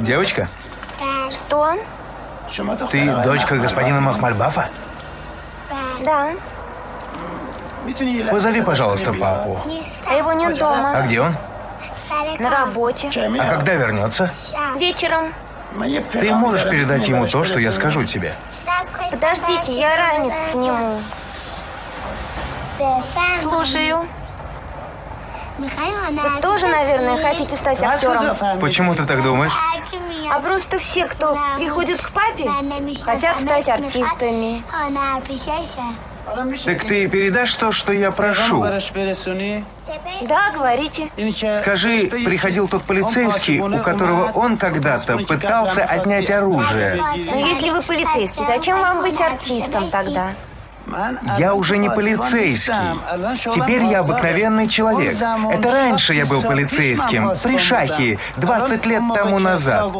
Девочка, Что? ты дочка господина Махмальбафа? Да. Позови, пожалуйста, папу. А его нет А дома. где он? На работе. А когда вернется? Вечером. Ты можешь передать ему то, что я скажу тебе. Подождите, я ранец сниму. Слушаю. Вы тоже, наверное, хотите стать актером? Почему ты так думаешь? А просто все, кто приходит к папе, хотят стать артистами. Так ты передашь то, что я прошу. Да, говорите. Скажи, приходил тот полицейский, у которого он когда-то пытался отнять оружие. Но если вы полицейский, зачем вам быть артистом тогда? Я уже не полицейский. Теперь я обыкновенный человек. Это раньше я был полицейским, при Шахе, 20 лет тому назад.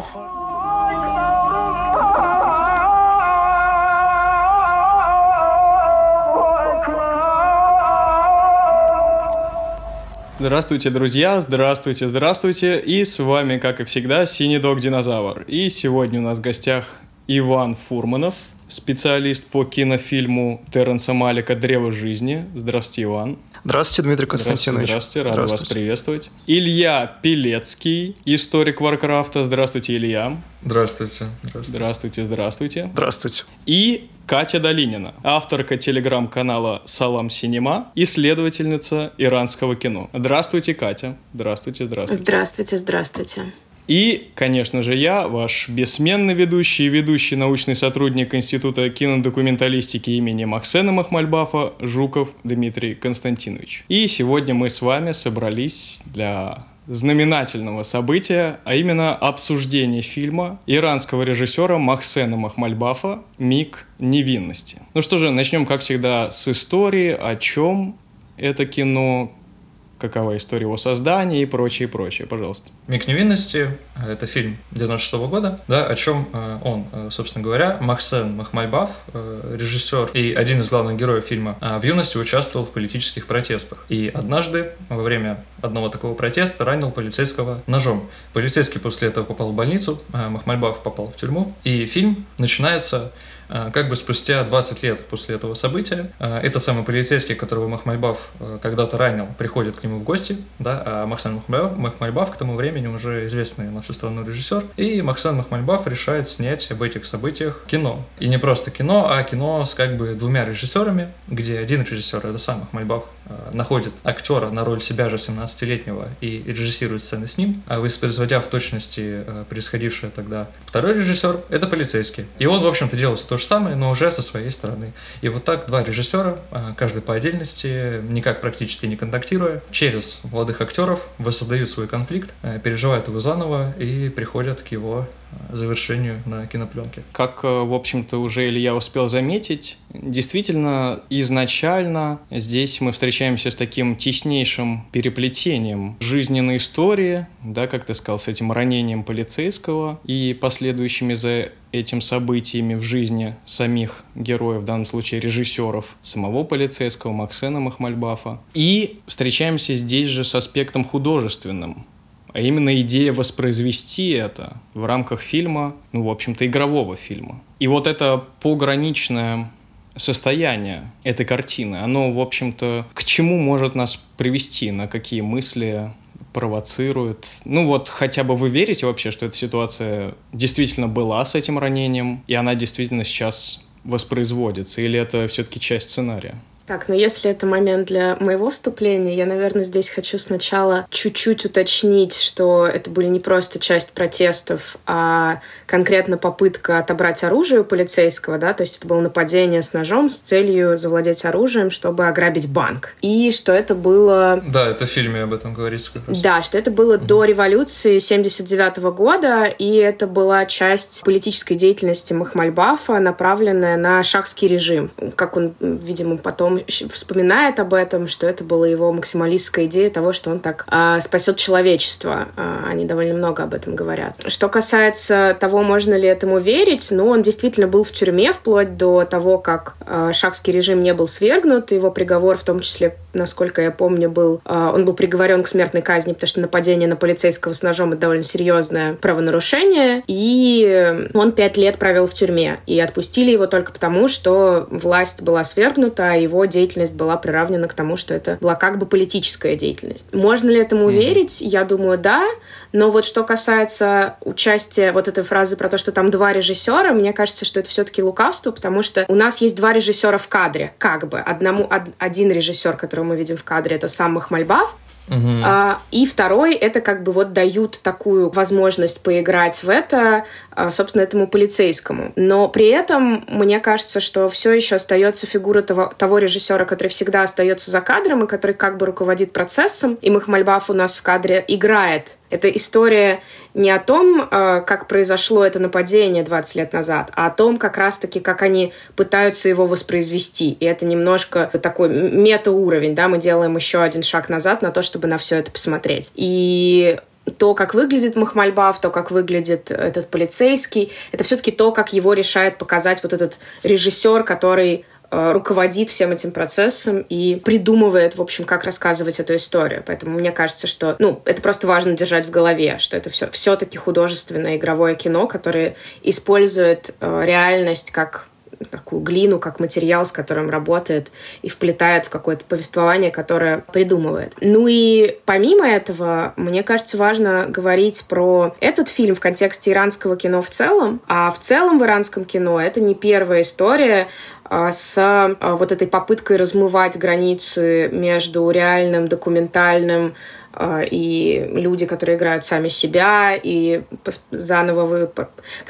Здравствуйте, друзья! Здравствуйте, здравствуйте! И с вами, как и всегда, Синий Дог Динозавр. И сегодня у нас в гостях Иван Фурманов, специалист по кинофильму Терренса Малика «Древо жизни». Здравствуйте, Иван. Здравствуйте, Дмитрий Константинович. здравствуйте, рад вас приветствовать. Илья Пелецкий, историк Варкрафта. Здравствуйте, Илья. Здравствуйте. Здравствуйте. Здравствуйте, здравствуйте. Здравствуйте. И Катя Долинина, авторка телеграм-канала «Салам Синема», исследовательница иранского кино. Здравствуйте, Катя. Здравствуйте, здравствуйте. Здравствуйте, здравствуйте. И, конечно же, я, ваш бессменный ведущий и ведущий научный сотрудник Института кинодокументалистики имени Махсена Махмальбафа Жуков Дмитрий Константинович. И сегодня мы с вами собрались для знаменательного события, а именно обсуждение фильма иранского режиссера Махсена Махмальбафа «Миг невинности». Ну что же, начнем, как всегда, с истории, о чем это кино, какова история его создания и прочее, прочее. Пожалуйста. «Миг невинности» — это фильм 96 года, да, о чем э, он, э, собственно говоря, Максен Махмальбаф, э, режиссер и один из главных героев фильма, в юности участвовал в политических протестах. И однажды, во время одного такого протеста, ранил полицейского ножом. Полицейский после этого попал в больницу, Махмальбаф попал в тюрьму, и фильм начинается как бы спустя 20 лет после этого события. Э, Этот самый полицейский, которого Махмальбаф э, когда-то ранил, приходит к нему в гости, да, а Максан Махмальбаф, Махмальбаф к тому времени уже известный на всю страну режиссер, и Максан Махмальбаф решает снять об этих событиях кино. И не просто кино, а кино с как бы двумя режиссерами, где один режиссер, это сам Махмальбаф, э, находит актера на роль себя же 17-летнего и режиссирует сцены с ним, а воспроизводя в точности происходившее тогда. Второй режиссер — это полицейский. И он, в общем-то, делает то же самое, но уже со своей стороны. И вот так два режиссера, э, каждый по отдельности, никак практически не контактируя, через молодых актеров воссоздают свой конфликт, э, переживают его заново и приходят к его э, завершению на кинопленке. Как, э, в общем-то, уже Илья успел заметить, действительно, изначально здесь мы встречаемся с таким теснейшим переплетением жизненной истории, да, как ты сказал, с этим ранением полицейского и последующими за этим событиями в жизни самих героев, в данном случае режиссеров, самого полицейского Максена Махмальбафа. И встречаемся здесь же с аспектом художественным, а именно идея воспроизвести это в рамках фильма, ну, в общем-то, игрового фильма. И вот это пограничное состояние этой картины, оно, в общем-то, к чему может нас привести, на какие мысли провоцирует. Ну вот хотя бы вы верите вообще, что эта ситуация действительно была с этим ранением, и она действительно сейчас воспроизводится, или это все-таки часть сценария? Так, но если это момент для моего вступления, я, наверное, здесь хочу сначала чуть-чуть уточнить, что это были не просто часть протестов, а конкретно попытка отобрать оружие у полицейского, да, то есть это было нападение с ножом с целью завладеть оружием, чтобы ограбить банк. И что это было Да, это в фильме об этом говорится как раз. Да, что это было до революции 79 года, и это была часть политической деятельности Махмальбафа, направленная на шахский режим, как он, видимо, потом вспоминает об этом, что это была его максималистская идея того, что он так э, спасет человечество. Э, они довольно много об этом говорят. Что касается того, можно ли этому верить, ну, он действительно был в тюрьме вплоть до того, как э, шахский режим не был свергнут. Его приговор, в том числе, насколько я помню, был... Э, он был приговорен к смертной казни, потому что нападение на полицейского с ножом — это довольно серьезное правонарушение. И он пять лет провел в тюрьме. И отпустили его только потому, что власть была свергнута, а его деятельность была приравнена к тому, что это была как бы политическая деятельность. Можно ли этому mm-hmm. верить? Я думаю, да. Но вот что касается участия вот этой фразы про то, что там два режиссера, мне кажется, что это все-таки лукавство, потому что у нас есть два режиссера в кадре, как бы. Одному, один режиссер, которого мы видим в кадре, это сам Махмальбав, А, и второй это как бы вот дают такую возможность поиграть в это, а, собственно, этому полицейскому. Но при этом мне кажется, что все еще остается фигура того, того режиссера, который всегда остается за кадром и который как бы руководит процессом. И Махмальбаф у нас в кадре играет это история не о том, э, как произошло это нападение 20 лет назад, а о том, как раз-таки, как они пытаются его воспроизвести. И это немножко такой мета-уровень, да, мы делаем еще один шаг назад на то, чтобы на все это посмотреть. И то, как выглядит Махмальбав, то, как выглядит этот полицейский, это все-таки то, как его решает показать вот этот режиссер, который руководит всем этим процессом и придумывает, в общем, как рассказывать эту историю. Поэтому мне кажется, что, ну, это просто важно держать в голове, что это все все-таки художественное игровое кино, которое использует э, реальность как такую глину, как материал, с которым работает и вплетает в какое-то повествование, которое придумывает. Ну и помимо этого, мне кажется, важно говорить про этот фильм в контексте иранского кино в целом. А в целом в иранском кино это не первая история с а, вот этой попыткой размывать границы между реальным, документальным, а, и люди, которые играют сами себя, и заново вы...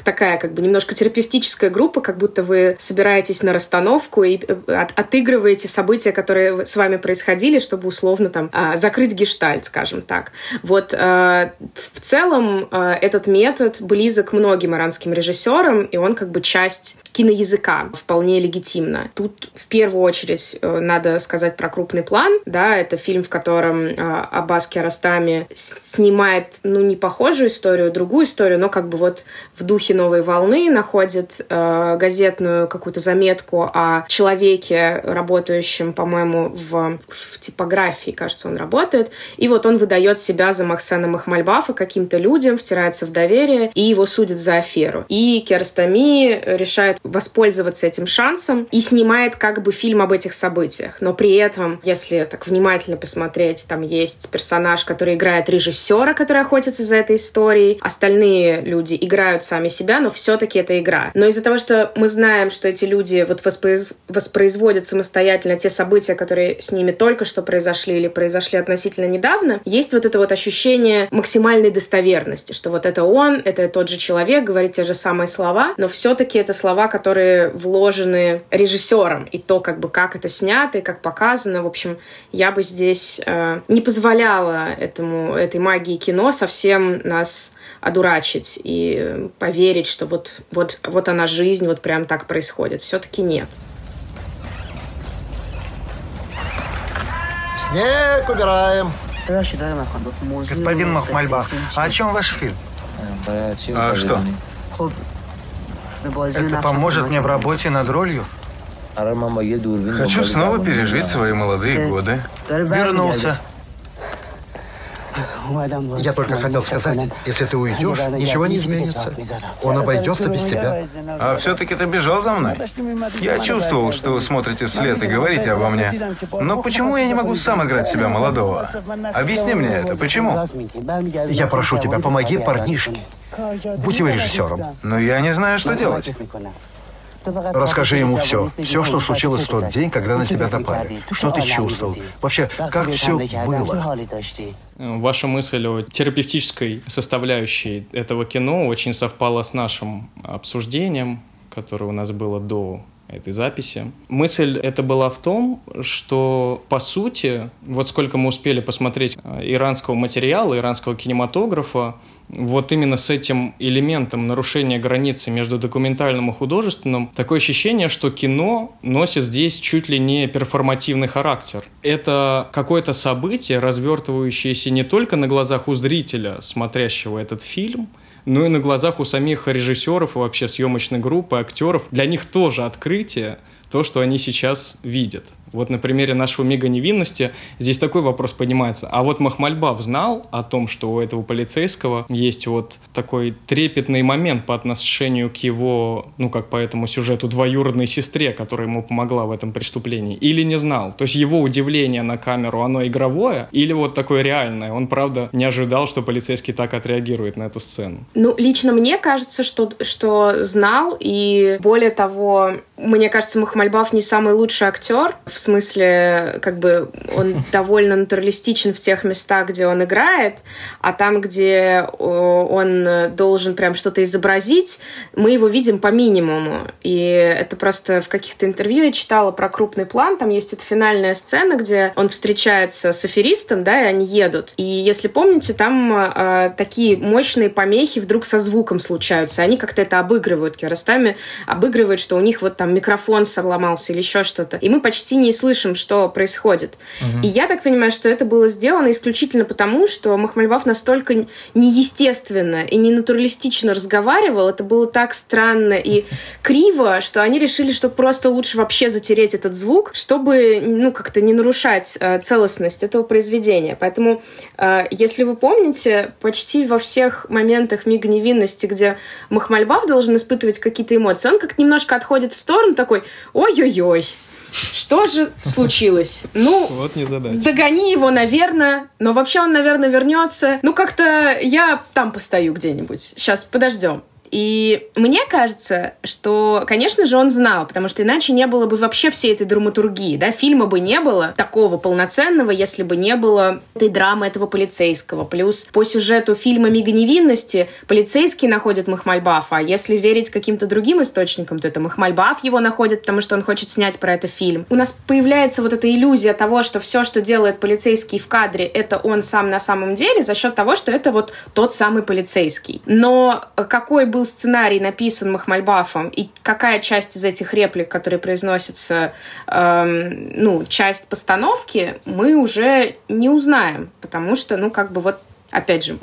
Такая как бы немножко терапевтическая группа, как будто вы собираетесь на расстановку и э, от, отыгрываете события, которые с вами происходили, чтобы условно там а, закрыть гештальт, скажем так. Вот а, в целом этот метод близок многим иранским режиссерам, и он как бы часть киноязыка, вполне легитимно. Тут в первую очередь э, надо сказать про крупный план, да, это фильм, в котором Аббас Киаростами снимает, ну, не похожую историю, другую историю, но как бы вот в духе новой волны находит э, газетную какую-то заметку о человеке, работающем, по-моему, в, в типографии, кажется, он работает, и вот он выдает себя за Махсена Махмальбафа каким-то людям, втирается в доверие, и его судят за аферу. И Киаростами решает воспользоваться этим шансом и снимает как бы фильм об этих событиях. Но при этом, если так внимательно посмотреть, там есть персонаж персонаж, который играет режиссера, который охотится за этой историей. Остальные люди играют сами себя, но все-таки это игра. Но из-за того, что мы знаем, что эти люди вот воспроиз... воспроизводят самостоятельно те события, которые с ними только что произошли или произошли относительно недавно, есть вот это вот ощущение максимальной достоверности, что вот это он, это тот же человек, говорит те же самые слова, но все-таки это слова, которые вложены режиссером, и то, как бы, как это снято и как показано. В общем, я бы здесь э, не позволяла этому, этой магии кино совсем нас одурачить и поверить, что вот, вот, вот она жизнь, вот прям так происходит. Все-таки нет. Снег убираем. Господин Махмальбах, а о чем ваш фильм? А что? Это поможет мне в работе над ролью? Хочу снова пережить свои молодые годы. Вернулся. Я только хотел сказать, если ты уйдешь, ничего не изменится. Он обойдется без тебя. А все-таки ты бежал за мной? Я чувствовал, что вы смотрите вслед и говорите обо мне. Но почему я не могу сам играть себя молодого? Объясни мне это, почему? Я прошу тебя, помоги парнишке. Будь его режиссером. Но я не знаю, что делать. Расскажи ему все. Все, что случилось в тот день, когда на тебя напали. Что ты чувствовал? Вообще, как все было? Ваша мысль о терапевтической составляющей этого кино очень совпала с нашим обсуждением, которое у нас было до этой записи. Мысль это была в том, что, по сути, вот сколько мы успели посмотреть э, иранского материала, иранского кинематографа, вот именно с этим элементом нарушения границы между документальным и художественным, такое ощущение, что кино носит здесь чуть ли не перформативный характер. Это какое-то событие, развертывающееся не только на глазах у зрителя, смотрящего этот фильм, но и на глазах у самих режиссеров и вообще съемочной группы, актеров. Для них тоже открытие, то, что они сейчас видят. Вот на примере нашего мига невинности здесь такой вопрос поднимается. А вот Махмальбав знал о том, что у этого полицейского есть вот такой трепетный момент по отношению к его, ну как по этому сюжету, двоюродной сестре, которая ему помогла в этом преступлении, или не знал? То есть его удивление на камеру, оно игровое или вот такое реальное? Он, правда, не ожидал, что полицейский так отреагирует на эту сцену? Ну, лично мне кажется, что, что знал, и более того, мне кажется, Махмальбав не самый лучший актер в смысле, как бы он довольно натуралистичен в тех местах, где он играет, а там, где он должен прям что-то изобразить, мы его видим по минимуму. И это просто в каких-то интервью я читала про крупный план, там есть эта финальная сцена, где он встречается с аферистом, да, и они едут. И если помните, там э, такие мощные помехи вдруг со звуком случаются. Они как-то это обыгрывают. Киростами обыгрывает, что у них вот там микрофон сломался или еще что-то. И мы почти не слышим, что происходит. Угу. И я так понимаю, что это было сделано исключительно потому, что Махмальбав настолько неестественно и не натуралистично разговаривал, это было так странно и криво, что они решили, что просто лучше вообще затереть этот звук, чтобы ну как-то не нарушать э, целостность этого произведения. Поэтому, э, если вы помните, почти во всех моментах мига невинности, где Махмальбав должен испытывать какие-то эмоции, он как немножко отходит в сторону, такой, ой-ой-ой, что же случилось? Ну, вот не задача. догони его, наверное, но вообще он, наверное, вернется. Ну, как-то я там постою где-нибудь. Сейчас подождем. И мне кажется, что, конечно же, он знал, потому что иначе не было бы вообще всей этой драматургии, да, фильма бы не было такого полноценного, если бы не было этой драмы этого полицейского. Плюс по сюжету фильма «Мига невинности» полицейский находит Махмальбафа, а если верить каким-то другим источникам, то это Махмальбаф его находит, потому что он хочет снять про это фильм. У нас появляется вот эта иллюзия того, что все, что делает полицейский в кадре, это он сам на самом деле за счет того, что это вот тот самый полицейский. Но какой был был сценарий написан Махмальбафом, и какая часть из этих реплик, которые произносятся, эм, ну, часть постановки, мы уже не узнаем, потому что, ну, как бы вот Опять же,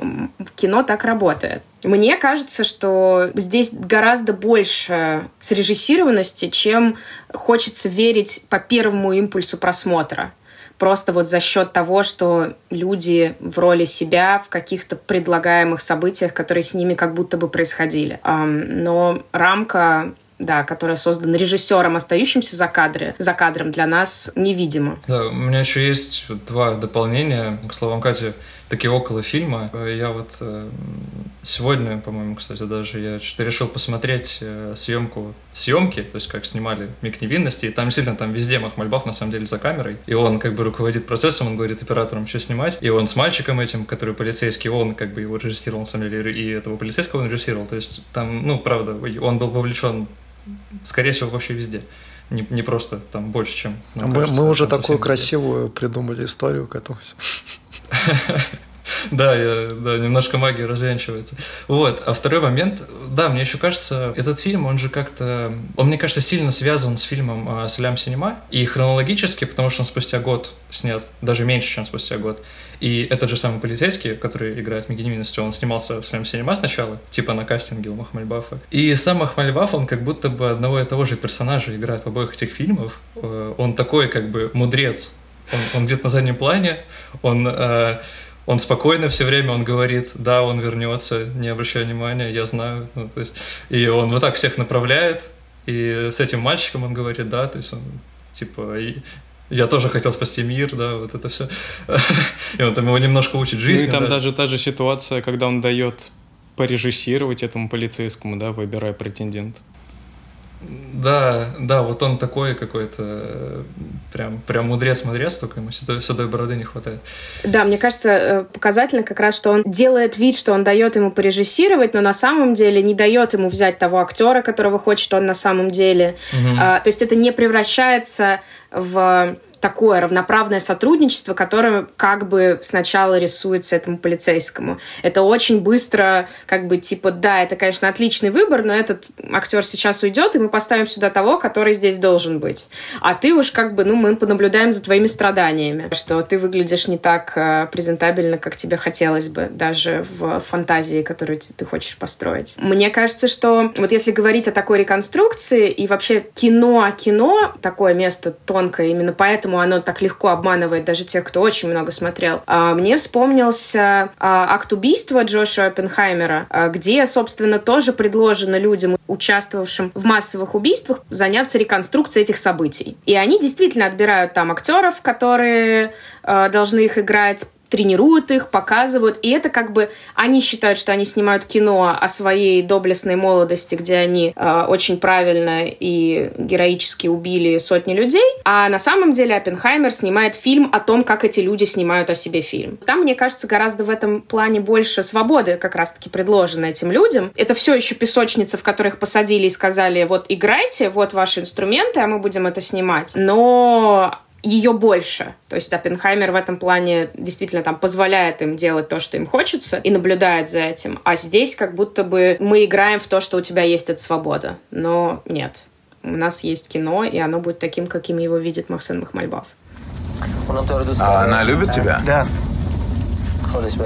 кино так работает. Мне кажется, что здесь гораздо больше срежиссированности, чем хочется верить по первому импульсу просмотра просто вот за счет того, что люди в роли себя в каких-то предлагаемых событиях, которые с ними как будто бы происходили. Но рамка да, которая создана режиссером, остающимся за, кадре, за кадром, для нас невидима. Да, у меня еще есть два дополнения к словам Кати такие около фильма. Я вот э, сегодня, по-моему, кстати, даже я что-то решил посмотреть э, съемку съемки, то есть как снимали «Миг невинности», и там сильно там везде Махмальбав на самом деле за камерой, и он как бы руководит процессом, он говорит операторам, что снимать, и он с мальчиком этим, который полицейский, он как бы его режиссировал, на самом деле, и этого полицейского он режиссировал, то есть там, ну, правда, он был вовлечен, скорее всего, вообще везде не, не просто там больше, чем... Мы, кажется, мы уже такую красивую придумали историю к этому. Да, я, да, немножко магия развенчивается. Вот. А второй момент, да, мне еще кажется, этот фильм, он же как-то, он, мне кажется, сильно связан с фильмом э, «Слям Синема», и хронологически, потому что он спустя год снят, даже меньше, чем спустя год. И этот же самый полицейский, который играет в «Миге он снимался в «Слям Синема» сначала, типа на кастинге у Махмальбафа. И сам Махмальбаф, он как будто бы одного и того же персонажа играет в обоих этих фильмах. Э, он такой как бы мудрец, он, он где-то на заднем плане, он, э, он спокойно все время, он говорит, да, он вернется, не обращая внимания, я знаю. Ну, то есть, и он вот так всех направляет, и с этим мальчиком он говорит, да, то есть он типа я тоже хотел спасти мир, да, вот это все. И он там его немножко учит жизни. Ну и там да. даже та же ситуация, когда он дает порежиссировать этому полицейскому, да, выбирая претендента. Да, да, вот он такой какой-то прям, прям мудрец-мудрец, только ему седой, седой бороды не хватает. Да, мне кажется, э, показательно как раз, что он делает вид, что он дает ему порежиссировать, но на самом деле не дает ему взять того актера, которого хочет он на самом деле. Угу. А, то есть это не превращается в такое равноправное сотрудничество, которое как бы сначала рисуется этому полицейскому. Это очень быстро, как бы, типа, да, это, конечно, отличный выбор, но этот актер сейчас уйдет, и мы поставим сюда того, который здесь должен быть. А ты уж как бы, ну, мы понаблюдаем за твоими страданиями, что ты выглядишь не так э, презентабельно, как тебе хотелось бы, даже в фантазии, которую ты хочешь построить. Мне кажется, что вот если говорить о такой реконструкции и вообще кино-кино, такое место тонкое, именно поэтому оно так легко обманывает даже тех, кто очень много смотрел. А, мне вспомнился а, акт убийства Джоша Оппенхаймера, а, где, собственно, тоже предложено людям, участвовавшим в массовых убийствах, заняться реконструкцией этих событий. И они действительно отбирают там актеров, которые должны их играть, тренируют их, показывают. И это как бы они считают, что они снимают кино о своей доблестной молодости, где они э, очень правильно и героически убили сотни людей. А на самом деле Оппенхаймер снимает фильм о том, как эти люди снимают о себе фильм. Там, мне кажется, гораздо в этом плане больше свободы как раз-таки предложено этим людям. Это все еще песочница, в которых посадили и сказали, вот играйте, вот ваши инструменты, а мы будем это снимать. Но ее больше. То есть Оппенхаймер в этом плане действительно там позволяет им делать то, что им хочется, и наблюдает за этим. А здесь как будто бы мы играем в то, что у тебя есть эта свобода. Но нет. У нас есть кино, и оно будет таким, каким его видит Максим Махмальбав. А она любит тебя? Да.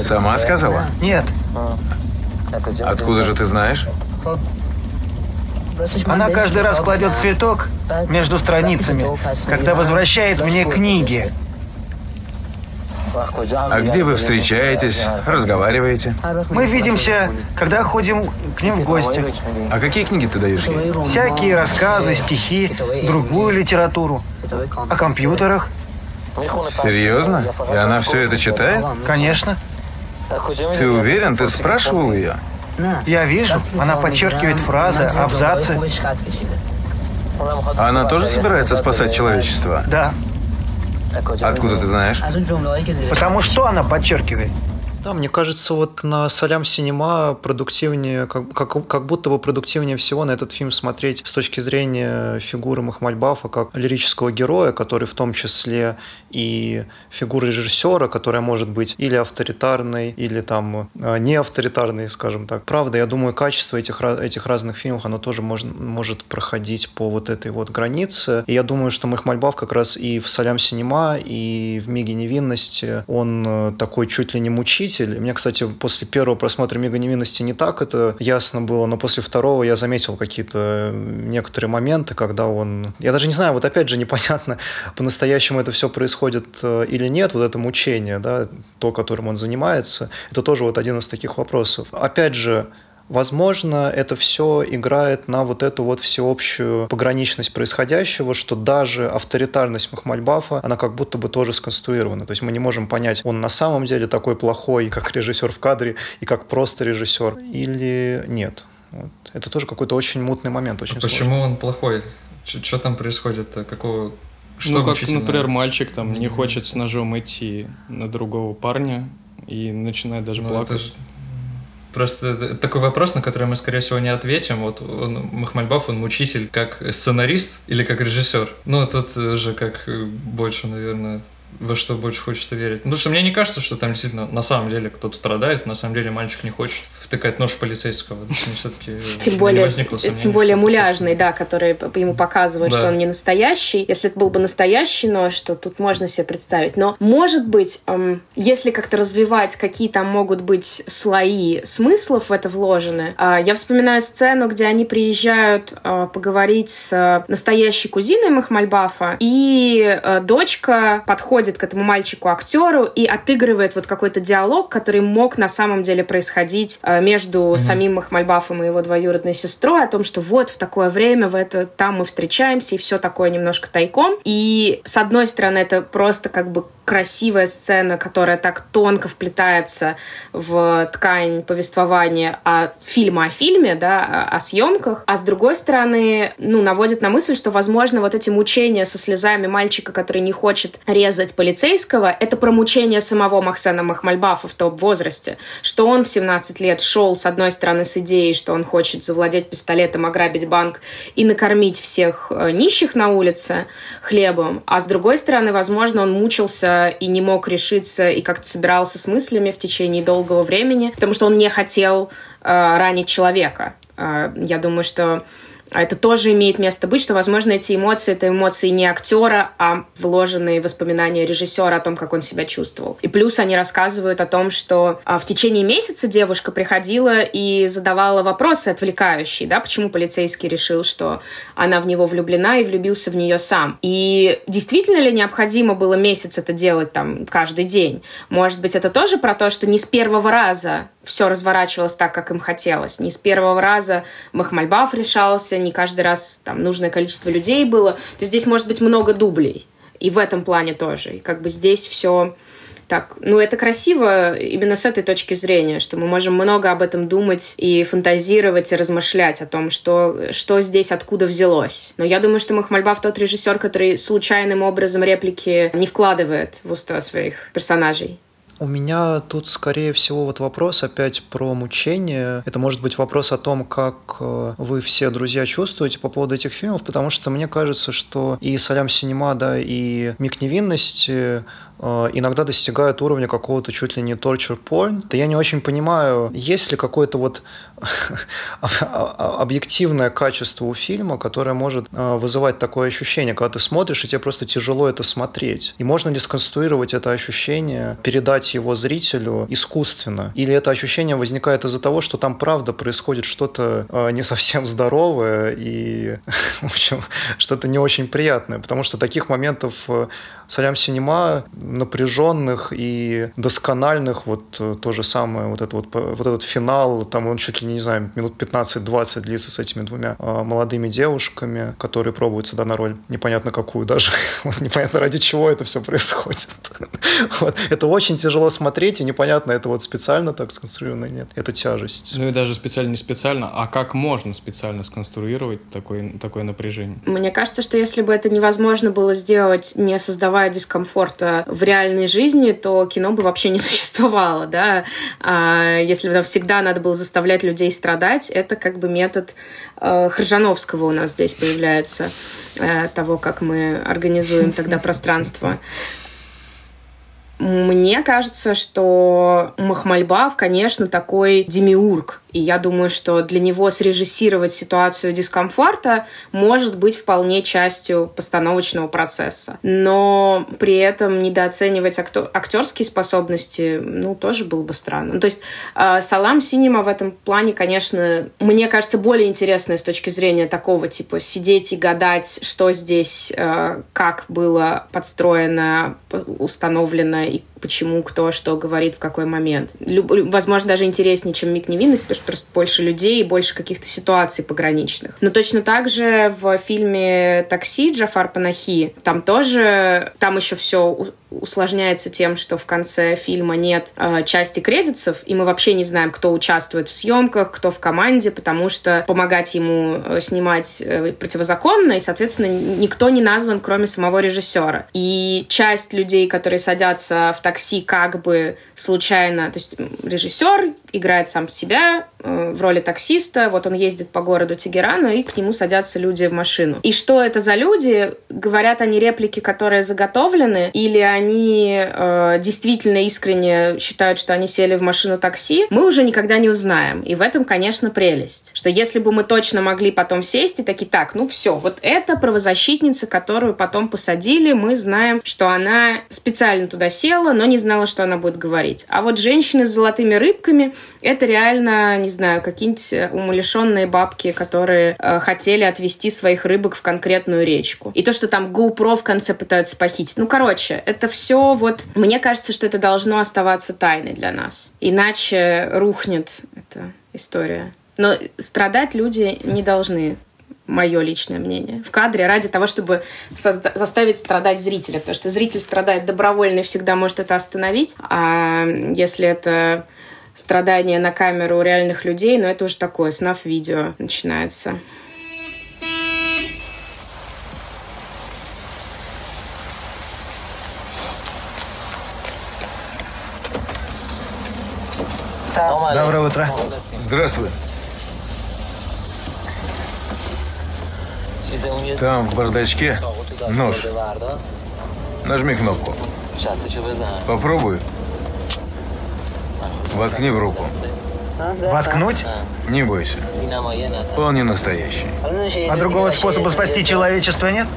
Сама сказала? Нет. Откуда же ты знаешь? Она каждый раз кладет цветок между страницами, когда возвращает мне книги. А где вы встречаетесь, разговариваете? Мы видимся, когда ходим к ним в гости. А какие книги ты даешь ей? Всякие рассказы, стихи, другую литературу. О компьютерах. Серьезно? И она все это читает? Конечно. Ты уверен? Ты спрашивал ее? Я вижу, она подчеркивает фразы, абзацы. А она тоже собирается спасать человечество? Да. Откуда ты знаешь? Потому что она подчеркивает? Да, мне кажется, вот на Салям Синема продуктивнее, как, как, как будто бы продуктивнее всего на этот фильм смотреть с точки зрения фигуры Махмальбафа как лирического героя, который в том числе и фигура режиссера, которая может быть или авторитарной, или там э, не авторитарной, скажем так. Правда, я думаю, качество этих, этих разных фильмов, оно тоже может, может проходить по вот этой вот границе. И я думаю, что Махмальбаф как раз и в Салям Синема, и в Миге невинности, он э, такой чуть ли не мучитель. Мне, кстати, после первого просмотра «Мега невинности» не так это ясно было, но после второго я заметил какие-то некоторые моменты, когда он... Я даже не знаю, вот опять же непонятно, по-настоящему это все происходит э, или нет, вот это мучение, да, то, которым он занимается, это тоже вот один из таких вопросов. Опять же, Возможно, это все играет на вот эту вот всеобщую пограничность происходящего, что даже авторитарность Махмальбафа, она как будто бы тоже сконструирована. То есть мы не можем понять, он на самом деле такой плохой, как режиссер в кадре, и как просто режиссер, или нет. Вот. Это тоже какой-то очень мутный момент, очень а Почему он плохой? Что там происходит? Какого что ну, как, например, мальчик там не хочет с ножом идти на другого парня и начинает даже ну, плакать. Это Просто такой вопрос, на который мы, скорее всего, не ответим. Вот он, Махмальбаф, он мучитель как сценарист или как режиссер? Ну, тут уже как больше, наверное, во что больше хочется верить. Потому что мне не кажется, что там действительно на самом деле кто-то страдает, на самом деле мальчик не хочет втыкать нож полицейского. Все-таки тем более, тем более муляжный, да, который ему показывает, да. что он не настоящий. Если это был бы настоящий нож, то тут можно себе представить. Но, может быть, эм, если как-то развивать, какие там могут быть слои смыслов в это вложены, э, я вспоминаю сцену, где они приезжают э, поговорить с настоящей кузиной Махмальбафа, и э, дочка подходит подходит к этому мальчику-актеру и отыгрывает вот какой-то диалог, который мог на самом деле происходить э, между mm-hmm. самим Махмальбафом и его двоюродной сестрой о том, что вот в такое время, в это там мы встречаемся, и все такое немножко тайком. И с одной стороны, это просто как бы красивая сцена, которая так тонко вплетается в ткань повествования о фильма о фильме, да, о съемках, а с другой стороны, ну, наводит на мысль, что, возможно, вот эти мучения со слезами мальчика, который не хочет резать полицейского, это про мучения самого Махсена Махмальбафа в том возрасте, что он в 17 лет шел, с одной стороны, с идеей, что он хочет завладеть пистолетом, ограбить банк и накормить всех э, нищих на улице хлебом, а с другой стороны, возможно, он мучился и не мог решиться и как-то собирался с мыслями в течение долгого времени, потому что он не хотел э, ранить человека. Э, я думаю, что а это тоже имеет место быть, что, возможно, эти эмоции — это эмоции не актера, а вложенные воспоминания режиссера о том, как он себя чувствовал. И плюс они рассказывают о том, что а, в течение месяца девушка приходила и задавала вопросы отвлекающие, да, почему полицейский решил, что она в него влюблена и влюбился в нее сам. И действительно ли необходимо было месяц это делать там каждый день? Может быть, это тоже про то, что не с первого раза все разворачивалось так, как им хотелось. Не с первого раза Махмальбаф решался, не каждый раз там нужное количество людей было. То здесь может быть много дублей. И в этом плане тоже. И как бы здесь все так, ну, это красиво именно с этой точки зрения, что мы можем много об этом думать и фантазировать, и размышлять о том, что, что здесь откуда взялось. Но я думаю, что Махмальбав тот режиссер, который случайным образом реплики не вкладывает в уста своих персонажей. У меня тут, скорее всего, вот вопрос опять про мучение. Это может быть вопрос о том, как э, вы все, друзья, чувствуете по поводу этих фильмов, потому что мне кажется, что и «Салям Синема», да, и «Миг невинности» иногда достигают уровня какого-то чуть ли не torture porn. Да я не очень понимаю, есть ли какое-то вот объективное качество у фильма, которое может э, вызывать такое ощущение, когда ты смотришь, и тебе просто тяжело это смотреть. И можно ли сконструировать это ощущение, передать его зрителю искусственно? Или это ощущение возникает из-за того, что там правда происходит что-то э, не совсем здоровое и, в общем, что-то не очень приятное? Потому что таких моментов Салям Синема напряженных и доскональных, вот э, то же самое, вот, это вот, вот этот финал, там он чуть ли не знаю, минут 15-20 длится с этими двумя э, молодыми девушками, которые пробуют сюда на роль непонятно какую даже, вот, непонятно ради чего это все происходит. вот. Это очень тяжело смотреть, и непонятно, это вот специально так сконструировано или нет. Это тяжесть. Ну и даже специально не специально, а как можно специально сконструировать такое, такое напряжение? Мне кажется, что если бы это невозможно было сделать, не создавая создавая дискомфорта в реальной жизни, то кино бы вообще не существовало, да. А если бы всегда надо было заставлять людей страдать, это как бы метод э, Хржановского у нас здесь появляется, э, того, как мы организуем тогда пространство. Мне кажется, что Махмальбав, конечно, такой демиург, и я думаю, что для него срежиссировать ситуацию дискомфорта может быть вполне частью постановочного процесса. Но при этом недооценивать актер, актерские способности, ну, тоже было бы странно. Ну, то есть э, Салам Синема в этом плане, конечно, мне кажется, более интересная с точки зрения такого, типа, сидеть и гадать, что здесь, э, как было подстроено, установлено и почему кто что говорит в какой момент. Люб, возможно, даже интереснее, чем «Миг невинности», потому что просто больше людей и больше каких-то ситуаций пограничных. Но точно так же в фильме «Такси» Джафар Панахи, там тоже, там еще все усложняется тем, что в конце фильма нет э, части кредитов, и мы вообще не знаем, кто участвует в съемках, кто в команде, потому что помогать ему э, снимать э, противозаконно, и, соответственно, никто не назван, кроме самого режиссера. И часть людей, которые садятся в такси как бы случайно, то есть режиссер играет сам себя э, в роли таксиста, вот он ездит по городу Тегерану, и к нему садятся люди в машину. И что это за люди? Говорят они реплики, которые заготовлены, или они э, действительно искренне считают, что они сели в машину такси, мы уже никогда не узнаем. И в этом, конечно, прелесть. Что если бы мы точно могли потом сесть и такие, так, ну все, вот это правозащитница, которую потом посадили, мы знаем, что она специально туда села, но не знала, что она будет говорить. А вот женщины с золотыми рыбками, это реально, не знаю, какие-нибудь умалишенные бабки, которые э, хотели отвести своих рыбок в конкретную речку. И то, что там GoPro в конце пытаются похитить. Ну, короче, это все вот... Мне кажется, что это должно оставаться тайной для нас. Иначе рухнет эта история. Но страдать люди не должны мое личное мнение, в кадре ради того, чтобы созда- заставить страдать зрителя. Потому что зритель страдает добровольно и всегда может это остановить. А если это страдание на камеру у реальных людей, ну это уже такое, снаф видео начинается. Доброе утро. Здравствуй. Там, в бардачке, нож. Нажми кнопку. Попробуй. Воткни в руку. Воткнуть? Не бойся. Он не настоящий. А другого способа спасти человечество нет?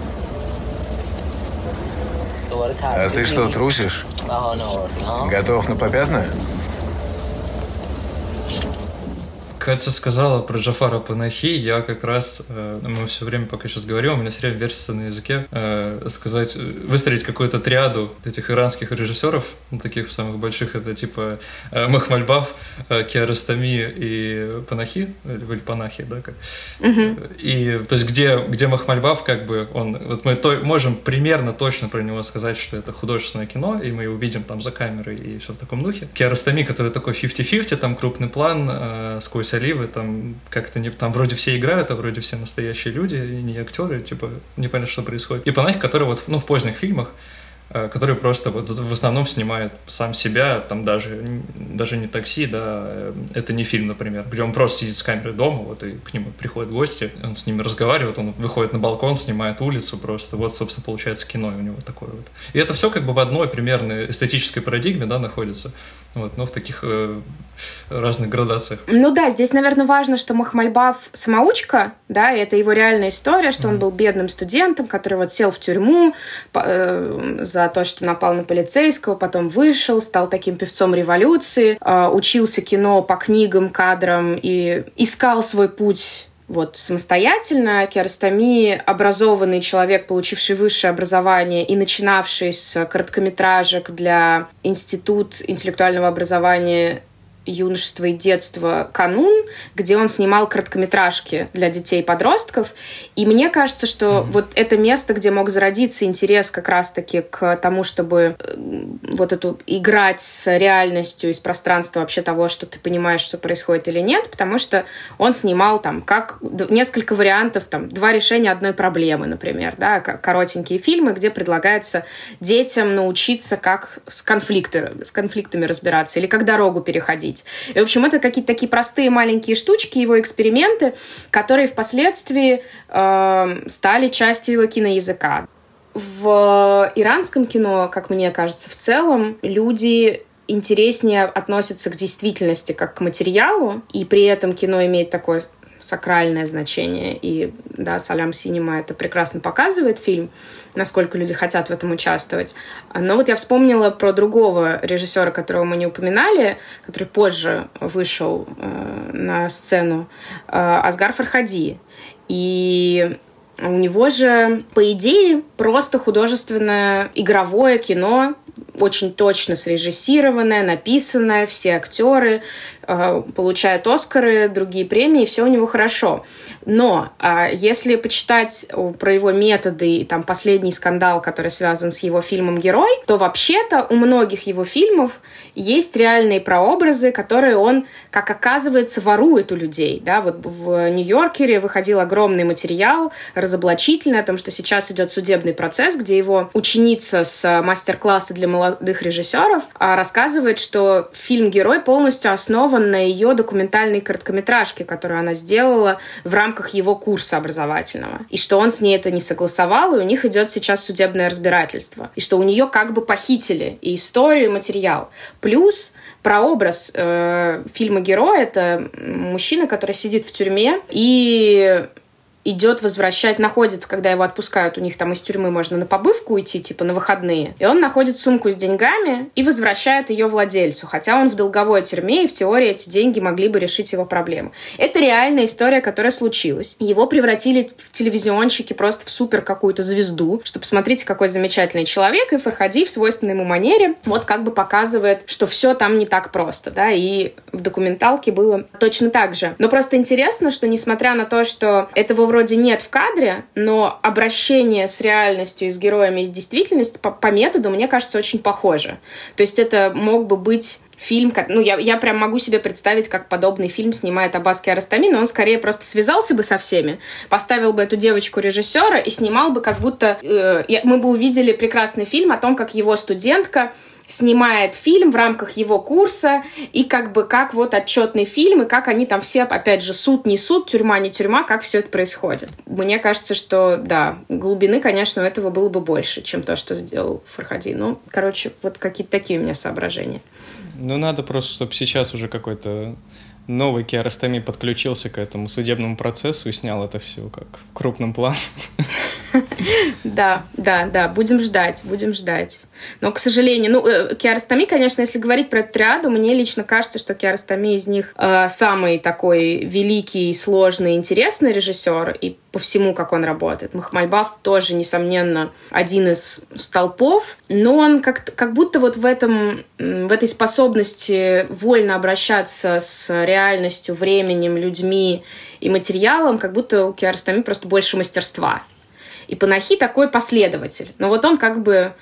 А ты что, трусишь? Готов на попятную? Катя сказала про Джафара Панахи, я как раз, э, мы все время, пока сейчас говорим, у меня все время вертится на языке, э, сказать, э, выстроить какую-то триаду этих иранских режиссеров, ну, таких самых больших, это типа Махмальбаф, э, Киаростами и Панахи, или, Панахи, да, как? И, то есть, где, где Махмальбаф, как бы, он, вот мы то, можем примерно точно про него сказать, что это художественное кино, и мы его видим там за камерой и все в таком духе. Киаростами, который такой 50-50, там крупный план, э, сквозь оливы, там как-то не, там вроде все играют, а вроде все настоящие люди, и не актеры, типа, непонятно, что происходит. И Панахи, который вот, ну, в поздних фильмах, э, который просто вот в основном снимает сам себя, там даже, даже не такси, да, э, это не фильм, например, где он просто сидит с камерой дома, вот и к нему приходят гости, он с ними разговаривает, он выходит на балкон, снимает улицу просто, вот, собственно, получается кино у него такое вот. И это все как бы в одной примерно эстетической парадигме, да, находится, вот, но в таких э, разных градациях. Ну да, здесь, наверное, важно, что Махмальбаф самоучка, да, и это его реальная история, что он был бедным студентом, который вот сел в тюрьму э, за то, что напал на полицейского, потом вышел, стал таким певцом революции, э, учился кино по книгам, кадрам и искал свой путь вот самостоятельно. Киаростами – образованный человек, получивший высшее образование и начинавший с короткометражек для Институт интеллектуального образования юношества и детства «Канун», где он снимал короткометражки для детей и подростков. И мне кажется, что mm-hmm. вот это место, где мог зародиться интерес как раз-таки к тому, чтобы э, вот эту играть с реальностью из пространства вообще того, что ты понимаешь, что происходит или нет, потому что он снимал там как несколько вариантов, там два решения одной проблемы, например, да, коротенькие фильмы, где предлагается детям научиться, как с, конфликты, с конфликтами разбираться или как дорогу переходить говорить. И, в общем, это какие-то такие простые маленькие штучки, его эксперименты, которые впоследствии э, стали частью его киноязыка. В иранском кино, как мне кажется, в целом люди интереснее относятся к действительности как к материалу, и при этом кино имеет такое сакральное значение. И да, Салям Синема это прекрасно показывает фильм, насколько люди хотят в этом участвовать. Но вот я вспомнила про другого режиссера, которого мы не упоминали, который позже вышел э, на сцену, э, Асгар Фархади. И у него же, по идее, просто художественное игровое кино, очень точно срежиссированное, написанное, все актеры э, получают Оскары, другие премии, все у него хорошо. Но э, если почитать про его методы и там последний скандал, который связан с его фильмом «Герой», то вообще-то у многих его фильмов есть реальные прообразы, которые он, как оказывается, ворует у людей. Да? Вот в «Нью-Йоркере» выходил огромный материал разоблачительный о том, что сейчас идет судебный процесс, где его ученица с мастер-класса для молодых режиссеров а, рассказывает, что фильм «Герой» полностью основан на ее документальной короткометражке, которую она сделала в рамках его курса образовательного. И что он с ней это не согласовал, и у них идет сейчас судебное разбирательство. И что у нее как бы похитили и историю, и материал. Плюс прообраз э, фильма «Герой» — это мужчина, который сидит в тюрьме и идет возвращать, находит, когда его отпускают, у них там из тюрьмы можно на побывку уйти, типа на выходные, и он находит сумку с деньгами и возвращает ее владельцу, хотя он в долговой тюрьме, и в теории эти деньги могли бы решить его проблемы. Это реальная история, которая случилась. Его превратили в телевизионщики просто в супер какую-то звезду, что посмотрите, какой замечательный человек, и Фархади в свойственной ему манере вот как бы показывает, что все там не так просто, да, и в документалке было точно так же. Но просто интересно, что несмотря на то, что этого вроде нет в кадре, но обращение с реальностью с героями из действительности по, по методу, мне кажется, очень похоже. То есть это мог бы быть фильм, ну, я, я прям могу себе представить, как подобный фильм снимает Аббас Киаростами, но он скорее просто связался бы со всеми, поставил бы эту девочку режиссера и снимал бы как будто... Э, мы бы увидели прекрасный фильм о том, как его студентка снимает фильм в рамках его курса, и как бы как вот отчетный фильм, и как они там все, опять же, суд не суд, тюрьма не тюрьма, как все это происходит. Мне кажется, что, да, глубины, конечно, у этого было бы больше, чем то, что сделал Фархади. Ну, короче, вот какие-то такие у меня соображения. Ну, надо просто, чтобы сейчас уже какой-то новый Киаростами подключился к этому судебному процессу и снял это все как в крупном плане. Да, да, да, будем ждать, будем ждать. Но, к сожалению, ну, э, Киаростами, конечно, если говорить про триаду, мне лично кажется, что Киаростами из них э, самый такой великий, сложный, интересный режиссер, и по всему, как он работает. Махмальбаф тоже, несомненно, один из столпов, но он как, как будто вот в, этом, в этой способности вольно обращаться с реальностью, временем, людьми и материалом, как будто у Киаростами просто больше мастерства. И Панахи такой последователь. Но вот он как бы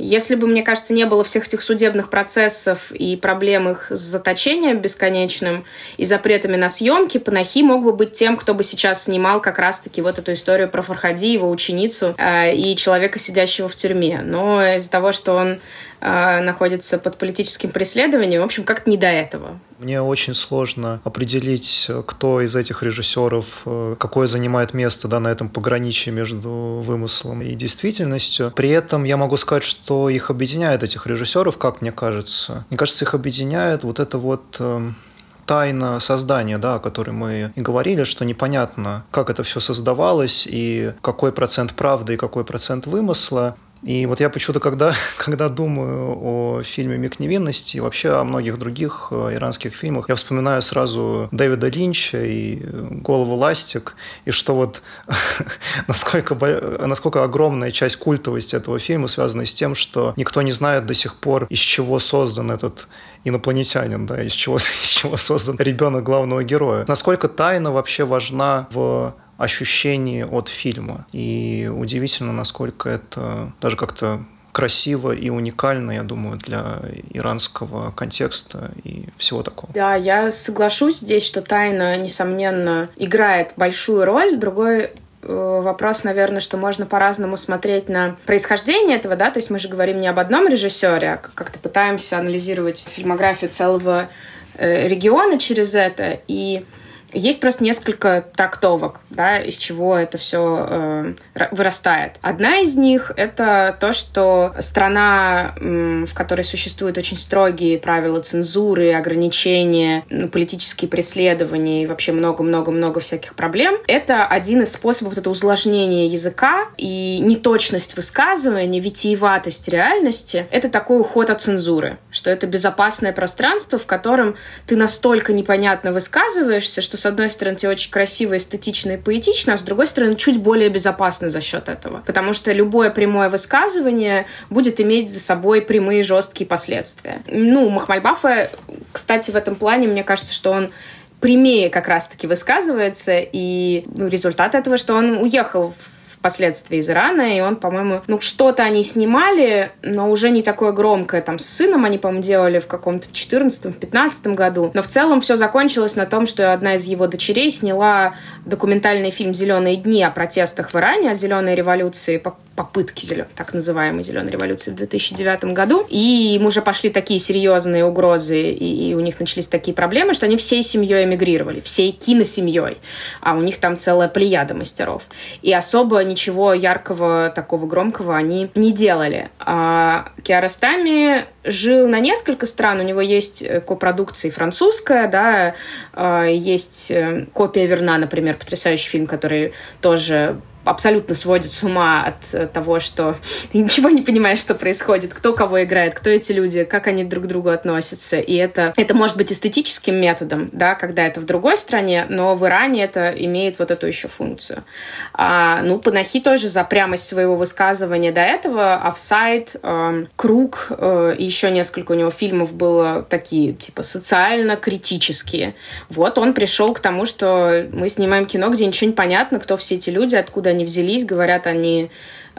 если бы, мне кажется, не было всех этих судебных процессов и проблем их с заточением бесконечным и запретами на съемки, Панахи мог бы быть тем, кто бы сейчас снимал как раз-таки вот эту историю про Фархади, его ученицу э, и человека, сидящего в тюрьме. Но из-за того, что он находится под политическим преследованием, в общем, как-то не до этого. Мне очень сложно определить, кто из этих режиссеров э, какое занимает место да, на этом пограничье между вымыслом и действительностью. При этом я могу сказать, что их объединяет, этих режиссеров, как мне кажется. Мне кажется, их объединяет вот это вот э, тайна создания, да, о которой мы и говорили, что непонятно, как это все создавалось и какой процент правды и какой процент вымысла. И вот я почему-то, когда, когда думаю о фильме «Миг невинности» и вообще о многих других э, иранских фильмах, я вспоминаю сразу Дэвида Линча и «Голову ластик», и что вот насколько, насколько огромная часть культовости этого фильма связана с тем, что никто не знает до сих пор, из чего создан этот инопланетянин, да, из чего, из чего создан ребенок главного героя. Насколько тайна вообще важна в ощущении от фильма. И удивительно, насколько это даже как-то красиво и уникально, я думаю, для иранского контекста и всего такого. Да, я соглашусь здесь, что тайна, несомненно, играет большую роль. Другой э, вопрос, наверное, что можно по-разному смотреть на происхождение этого, да, то есть мы же говорим не об одном режиссере, а как-то пытаемся анализировать фильмографию целого э, региона через это, и есть просто несколько трактовок, да, из чего это все э, вырастает. Одна из них — это то, что страна, э, в которой существуют очень строгие правила цензуры, ограничения, ну, политические преследования и вообще много-много-много всяких проблем, это один из способов это усложнения языка и неточность высказывания, витиеватость реальности — это такой уход от цензуры, что это безопасное пространство, в котором ты настолько непонятно высказываешься, что с одной стороны, тебе очень красиво, эстетично и поэтично, а с другой стороны, чуть более безопасно за счет этого. Потому что любое прямое высказывание будет иметь за собой прямые жесткие последствия. Ну, Махмальбафа, кстати, в этом плане, мне кажется, что он прямее как раз-таки высказывается, и ну, результат этого, что он уехал в впоследствии из Ирана, и он, по-моему, ну, что-то они снимали, но уже не такое громкое, там, с сыном они, по-моему, делали в каком-то в 14-15 году, но в целом все закончилось на том, что одна из его дочерей сняла документальный фильм «Зеленые дни» о протестах в Иране, о зеленой революции, попытки зелен, так называемой зеленой революции в 2009 году. И им уже пошли такие серьезные угрозы, и, и у них начались такие проблемы, что они всей семьей эмигрировали, всей киносемьей. А у них там целая плеяда мастеров. И особо ничего яркого, такого громкого они не делали. А Киаростами жил на несколько стран. У него есть э, копродукция французская, да, а, есть э, копия Верна, например, потрясающий фильм, который тоже абсолютно сводит с ума от э, того, что ты ничего не понимаешь, что происходит, кто кого играет, кто эти люди, как они друг к другу относятся. И это, это может быть эстетическим методом, да, когда это в другой стране, но в Иране это имеет вот эту еще функцию. А, ну, Панахи тоже за прямость своего высказывания до этого, офсайд, э, круг э, еще несколько у него фильмов было такие, типа, социально-критические. Вот он пришел к тому, что мы снимаем кино, где ничего не понятно, кто все эти люди, откуда они взялись, говорят они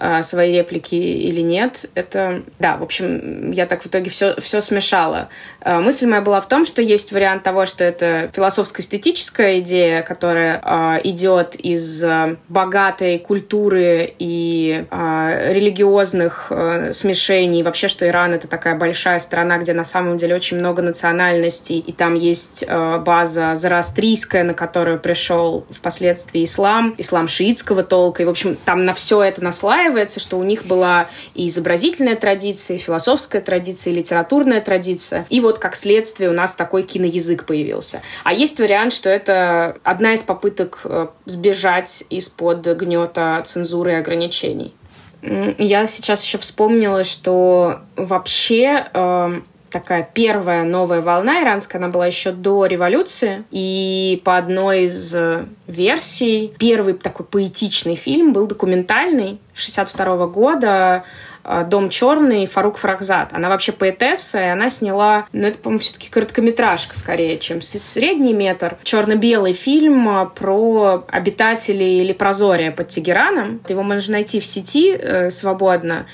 а, свои реплики или нет. Это, да, в общем, я так в итоге все, все смешала. А, мысль моя была в том, что есть вариант того, что это философско-эстетическая идея, которая а, идет из богатой культуры и религиозных смешений. Вообще, что Иран — это такая большая страна, где на самом деле очень много национальностей, и там есть база зороастрийская, на которую пришел впоследствии ислам, ислам шиитского толка. И, в общем, там на все это наслаивается наслаивается, что у них была и изобразительная традиция, и философская традиция, и литературная традиция. И вот как следствие у нас такой киноязык появился. А есть вариант, что это одна из попыток э, сбежать из-под гнета цензуры и ограничений. Я сейчас еще вспомнила, что вообще э, такая первая новая волна иранская, она была еще до революции. И по одной из э, версий, первый такой поэтичный фильм был документальный 62 года э, «Дом черный» Форуг Фаррохзад. Она вообще поэтесса, и она сняла, ну, это, по-моему, все-таки короткометражка скорее, чем средний метр. Черно-белый фильм э, про обитателей Лепрозория под Тегераном. Его можно найти в сети э, свободно.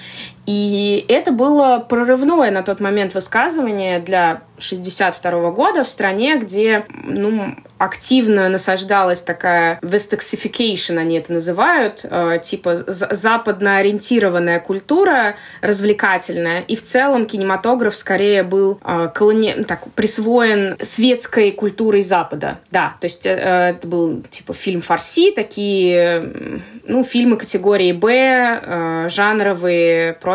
И это было прорывное на тот момент высказывание для 62 года в стране, где ну, активно насаждалась такая westoxification, они это называют, э, типа западно ориентированная культура, развлекательная, и в целом кинематограф скорее был э, колони... так, присвоен светской культурой Запада. Да, то есть э, это был типа фильм фарси, такие ну, фильмы категории Б, э, жанровые, просто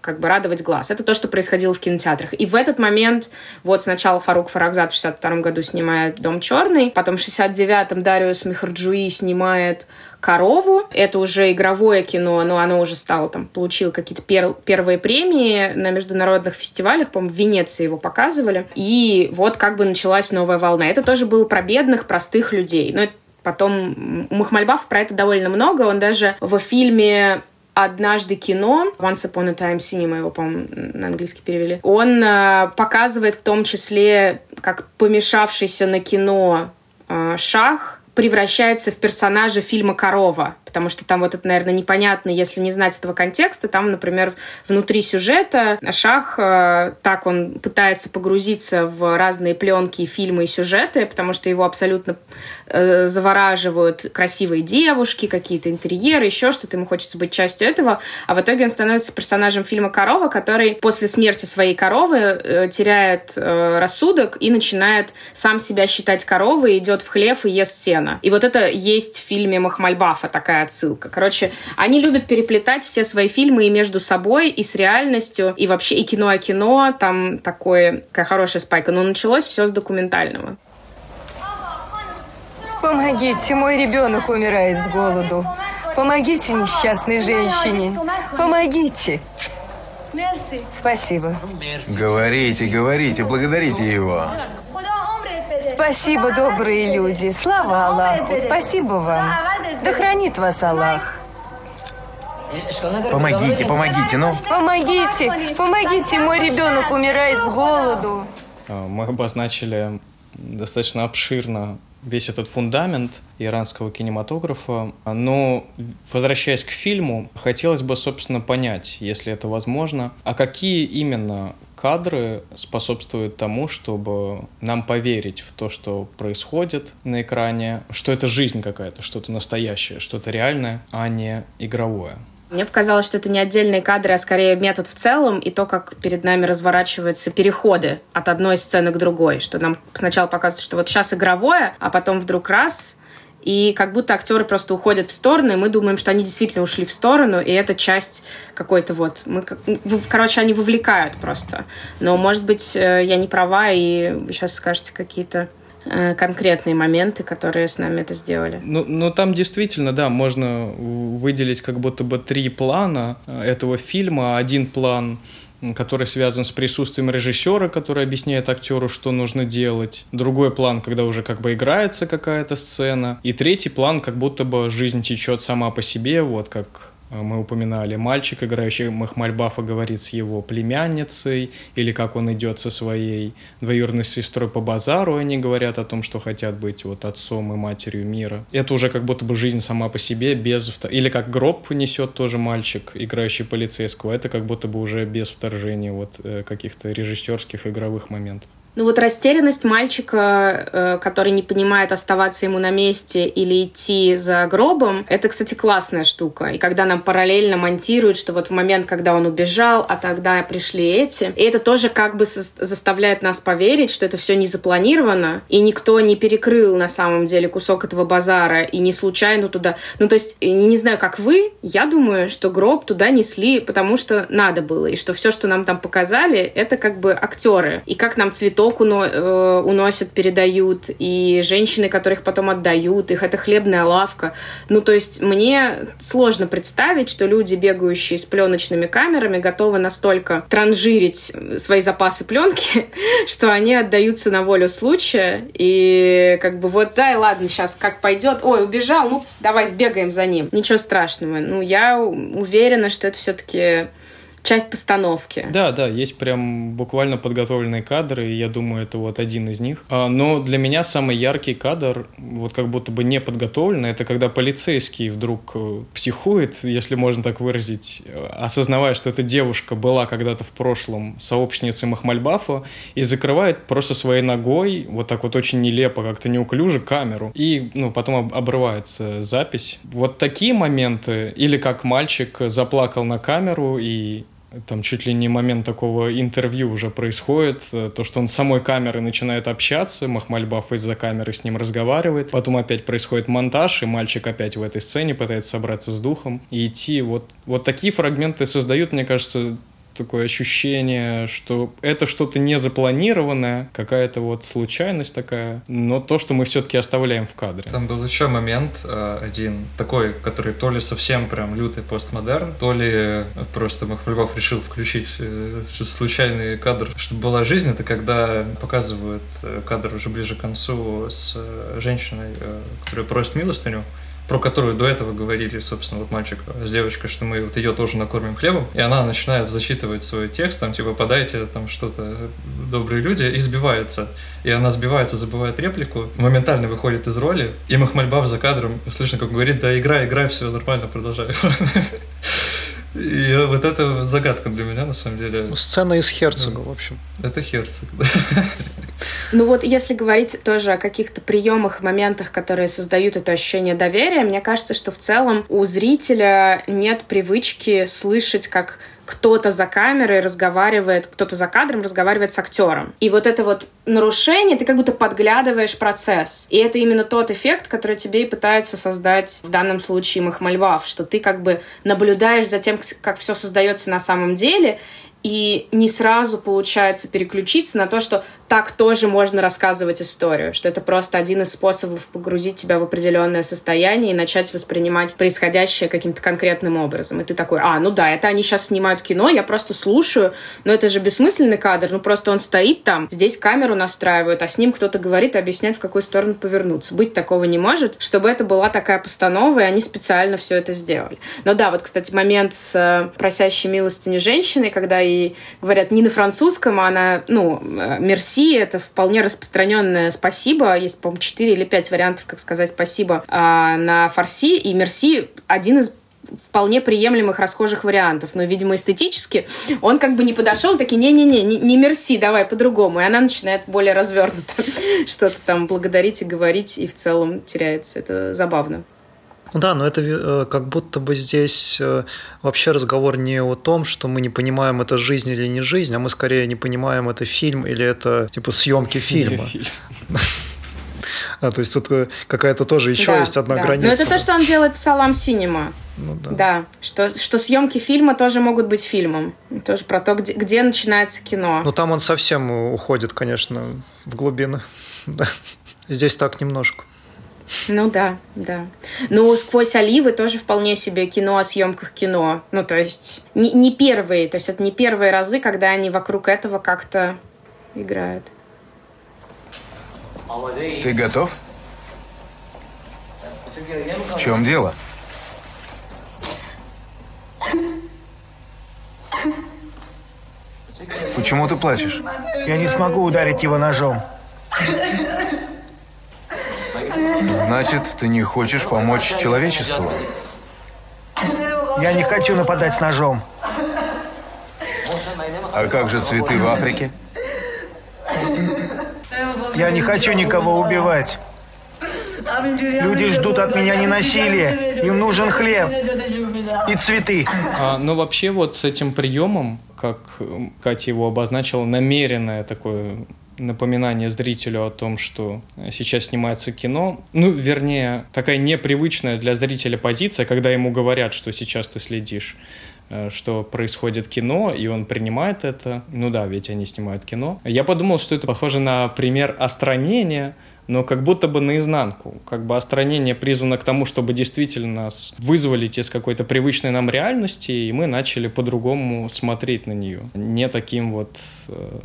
как бы радовать глаз. Это то, что происходило в кинотеатрах. И в этот момент вот сначала Фарук Фарагзад в 62 году снимает «Дом черный», потом в 69-м Дариус Михарджуи снимает «Корову». Это уже игровое кино, но оно уже стало там, получил какие-то пер первые премии на международных фестивалях, по-моему, в Венеции его показывали. И вот как бы началась новая волна. Это тоже было про бедных, простых людей. Но это Потом у Махмальбафа про это довольно много. Он даже в фильме однажды кино, Once Upon a Time Cinema его, по-моему, на английский перевели, он э, показывает в том числе, как помешавшийся на кино э, шах превращается в персонажа фильма «Корова», потому что там вот это, наверное, непонятно, если не знать этого контекста. Там, например, внутри сюжета Шах, э, так он пытается погрузиться в разные пленки, фильмы и сюжеты, потому что его абсолютно э, завораживают красивые девушки, какие-то интерьеры, еще что-то, ему хочется быть частью этого, а в итоге он становится персонажем фильма «Корова», который после смерти своей коровы э, теряет э, рассудок и начинает сам себя считать коровой, идет в хлев и ест сено. И вот это есть в фильме Махмальбафа такая отсылка. Короче, они любят переплетать все свои фильмы и между собой, и с реальностью, и вообще и кино о кино. Там такое, такая хорошая спайка. Но началось все с документального. Помогите, мой ребенок умирает с голоду. Помогите несчастной женщине. Помогите. Спасибо. Говорите, говорите, благодарите его. Спасибо, добрые люди. Слава Аллаху. Спасибо вам. Да хранит вас Аллах. Помогите, помогите, ну. Помогите, помогите, мой ребенок умирает с голоду. А, мы обозначили достаточно обширно весь этот фундамент иранского кинематографа. Но, возвращаясь к фильму, хотелось бы, собственно, понять, если это возможно, а какие именно кадры способствуют тому, чтобы нам поверить в то, что происходит на экране, что это жизнь какая-то, что-то настоящее, что-то реальное, а не игровое. Мне показалось, что это не отдельные кадры, а скорее метод в целом и то, как перед нами разворачиваются переходы от одной сцены к другой. Что нам сначала показывают, что вот сейчас игровое, а потом вдруг раз и как будто актеры просто уходят в стороны, и мы думаем, что они действительно ушли в сторону, и это часть какой-то вот... Мы, короче, они вовлекают просто. Но, может быть, э, я не права, и вы сейчас скажете какие-то конкретные моменты, которые с нами это сделали. Ну, ну там действительно, да, можно выделить как будто бы три плана э, этого фильма. Один план который связан с присутствием режиссера, который объясняет актеру, что нужно делать. Другой план, когда уже как бы играется какая-то сцена. И третий план, как будто бы жизнь течет сама по себе, вот как Э, мы упоминали, мальчик, играющий Махмальбафа, говорит с его племянницей, или как он идет со своей двоюродной сестрой по базару, они говорят о том, что хотят быть вот отцом и матерью мира. Это уже как будто бы жизнь сама по себе, без... Или как гроб несет тоже мальчик, играющий полицейского, это как будто бы уже без вторжения вот э, каких-то режиссерских игровых моментов. Ну вот растерянность мальчика, э, который не понимает, оставаться ему на месте или идти за гробом, это, кстати, классная штука. И когда нам параллельно монтируют, что вот в момент, когда он убежал, а тогда пришли эти, и это тоже как бы заставляет нас поверить, что это все не запланировано, и никто не перекрыл на самом деле кусок этого базара, и не случайно туда... Ну то есть, не знаю, как вы, я думаю, что гроб туда несли, потому что надо было, и что все, что нам там показали, это как бы актеры. И как нам цветов цветок уно, э, уносят, передают, и женщины, которых потом отдают, их это хлебная лавка. Ну, то есть мне сложно представить, что люди, бегающие с пленочными камерами, готовы настолько транжирить свои запасы пленки, что они отдаются на волю случая, и как бы вот, дай, ладно, сейчас как пойдет, ой, убежал, ну, давай сбегаем за ним. Ничего страшного. Ну, я уверена, что это все-таки часть постановки. Да, да, есть прям буквально подготовленные кадры, и я думаю, это вот один из них. А, но для меня самый яркий кадр, вот как будто бы не подготовленный, это когда полицейский вдруг э, психует, если можно так выразить, э, осознавая, что эта девушка была когда-то в прошлом сообщницей Махмальбафа, и закрывает просто своей ногой, вот так вот очень нелепо, как-то неуклюже, камеру. И ну, потом обрывается запись. Вот такие моменты, или как мальчик заплакал на камеру и там чуть ли не момент такого интервью уже происходит, э, то, что он с самой камерой начинает общаться, Махмальбаф из-за камеры с ним разговаривает, потом опять происходит монтаж, и мальчик опять в этой сцене пытается собраться с духом и идти. Вот, вот такие фрагменты создают, мне кажется, такое ощущение, что это что-то не запланированное, какая-то вот случайность такая, но то, что мы все-таки оставляем в кадре. Там был еще момент э, один такой, который то ли совсем прям лютый постмодерн, то ли просто Махмальбов решил включить э, случайный кадр, чтобы была жизнь. Это когда показывают э, кадр уже ближе к концу с женщиной, которая просит милостыню, про которую до этого говорили, собственно, вот мальчик с девочкой, что мы вот ее тоже накормим хлебом, и она начинает зачитывать свой текст, там, типа, подайте там что-то добрые люди, и сбивается. И она сбивается, забывает реплику, моментально выходит из роли, и Махмальбав за кадром, слышно, как говорит, да, играй, играй, все нормально, продолжай. И вот это загадка для меня, на самом деле. Ну, сцена из Херцога, в общем. Это Херцог, да. Ну вот, если говорить тоже о каких-то приемах, моментах, которые создают это ощущение доверия, мне кажется, что в целом у зрителя нет привычки слышать, как кто-то за камерой разговаривает, кто-то за кадром разговаривает с актером. И вот это вот нарушение, ты как будто подглядываешь процесс. И это именно тот эффект, который тебе и пытается создать в данном случае Махмальбав, что ты как бы наблюдаешь за тем, как все создается на самом деле, и не сразу получается переключиться на то, что так тоже можно рассказывать историю, что это просто один из способов погрузить тебя в определенное состояние и начать воспринимать происходящее каким-то конкретным образом. И ты такой, а, ну да, это они сейчас снимают кино, я просто слушаю, но это же бессмысленный кадр, ну просто он стоит там, здесь камеру настраивают, а с ним кто-то говорит и объясняет, в какую сторону повернуться. Быть такого не может, чтобы это была такая постанова, и они специально все это сделали. Но да, вот, кстати, момент с просящей милостыни женщиной, когда ей говорят не на французском, а она, ну, э, мерси, это вполне распространенное спасибо. Есть, по-моему, 4 или 5 вариантов, как сказать спасибо а, на фарси. И мерси один из вполне приемлемых расхожих вариантов. Но, видимо, эстетически он как бы не подошел, такие, не-не-не, не, не мерси, давай по-другому. И она начинает более развернуто что-то там благодарить и говорить, и в целом теряется. Это забавно. Ну да, но это э, как будто бы здесь э, вообще разговор не о том, что мы не понимаем, это жизнь или не жизнь, а мы скорее не понимаем, это фильм или это типа съемки фильма. А, то есть тут э, какая-то тоже еще да, есть одна да. граница. Но это то, что он делает в Салам Синема. Ну, да. да, что, что съемки фильма тоже могут быть фильмом. Тоже про то, где, где начинается кино. Ну там он совсем уходит, конечно, в глубины. Здесь так немножко. Ну да, да. Ну, «Сквозь оливы» тоже вполне себе кино о съемках кино. Ну, то есть не, не первые, то есть это не первые разы, когда они вокруг этого как-то играют. Ты готов? В чем дело? Почему ты плачешь? Я не смогу ударить его ножом. Значит, ты не хочешь помочь человечеству? Я не хочу нападать с ножом. А как же цветы в Африке? Я не хочу никого убивать. Люди ждут от меня не насилия. Им нужен хлеб и цветы. А, но вообще вот с этим приемом, как Катя его обозначила, намеренное такое напоминание зрителю о том, что сейчас снимается кино. Ну, вернее, такая непривычная для зрителя позиция, когда ему говорят, что сейчас ты следишь э, что происходит кино, и он принимает это. Ну да, ведь они снимают кино. Я подумал, что это похоже на пример остранения, но как будто бы наизнанку. Как бы остранение призвано к тому, чтобы действительно нас вызволить из какой-то привычной нам реальности, и мы начали по-другому смотреть на нее. Не таким вот э,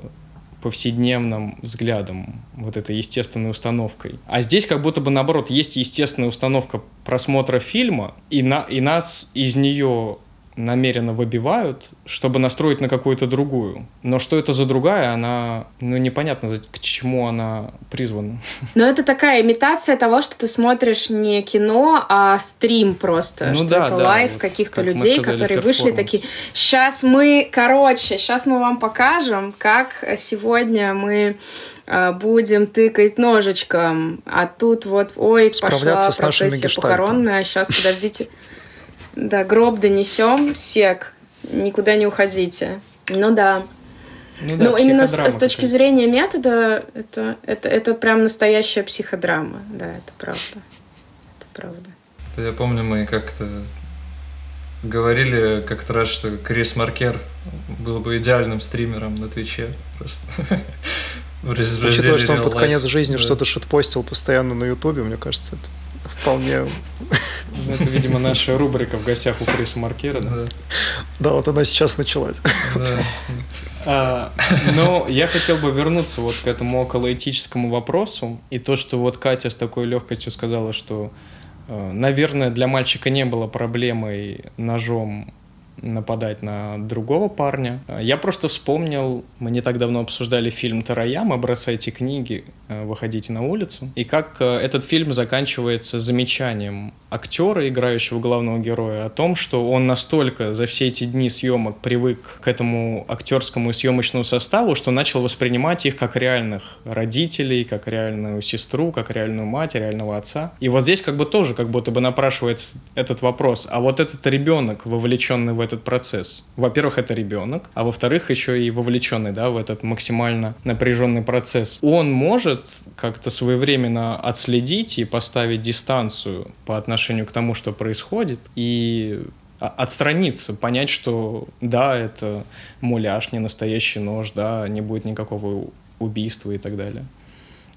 повседневным взглядом, вот этой естественной установкой. А здесь как будто бы наоборот есть естественная установка просмотра фильма, и, на, и нас из нее намеренно выбивают, чтобы настроить на какую-то другую. Но что это за другая, она, ну, непонятно, к чему она призвана. Но это такая имитация того, что ты смотришь не кино, а стрим просто. Ну, что да, это да, live вот каких-то как людей, которые вышли такие, сейчас мы, короче, сейчас мы вам покажем, как сегодня мы а, будем тыкать ножичком, а тут вот, ой, пошла процессия похоронная, сейчас, подождите. Да, гроб донесем, сек, никуда не уходите. Ну да. Ну, да, ну именно с, с точки зрения метода, это, это, это прям настоящая психодрама. Да, это правда. Это правда. Я помню, мы как-то говорили как-то раз, что Крис Маркер был бы идеальным стримером на Твиче. Просто. Учитывая, что он под конец жизни что-то шитпостил постоянно на Ютубе, мне кажется, это вполне... Ну, это, видимо, наша рубрика в гостях у Криса Маркера, да? Да, вот она сейчас началась. Да. А, но я хотел бы вернуться вот к этому околоэтическому вопросу. И то, что вот Катя с такой легкостью сказала, что, э, наверное, для мальчика не было проблемой ножом нападать на другого парня. Я просто вспомнил, мы не так давно обсуждали фильм «Тараяма. Бросайте книги, э, выходите на улицу». И как э, этот фильм заканчивается замечанием актера, играющего главного героя, о том, что он настолько за все эти дни съемок привык к этому актерскому и съемочному составу, что начал воспринимать их как реальных родителей, как реальную сестру, как реальную мать, реального отца. И вот здесь как бы тоже как будто бы напрашивается этот вопрос. А вот этот ребенок, вовлеченный в этот процесс, во-первых, это ребенок, а во-вторых, еще и вовлеченный да, в этот максимально напряженный процесс, он может как-то своевременно отследить и поставить дистанцию по отношению к тому, что происходит, и отстраниться, понять, что да, это муляж, не настоящий нож, да, не будет никакого убийства и так далее.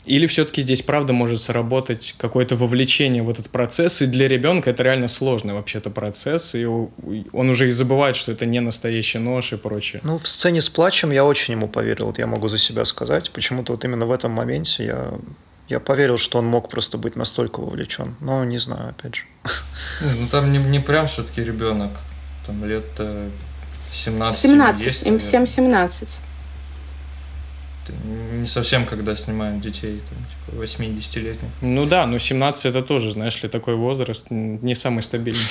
Или все-таки здесь правда может сработать какое-то вовлечение в этот процесс, и для ребенка это реально сложный вообще-то процесс, и он уже и забывает, что это не настоящий нож и прочее. Ну, в сцене с плачем я очень ему поверил, вот я могу за себя сказать. Почему-то вот именно в этом моменте я я поверил, что он мог просто быть настолько вовлечен. Но не знаю, опять же. Ну там не, не прям все-таки ребенок. Там лет 17. 17, им всем 17. Не совсем, когда снимают детей, там, типа 80-летних. Ну да, но 17 это тоже, знаешь ли, такой возраст не самый стабильный.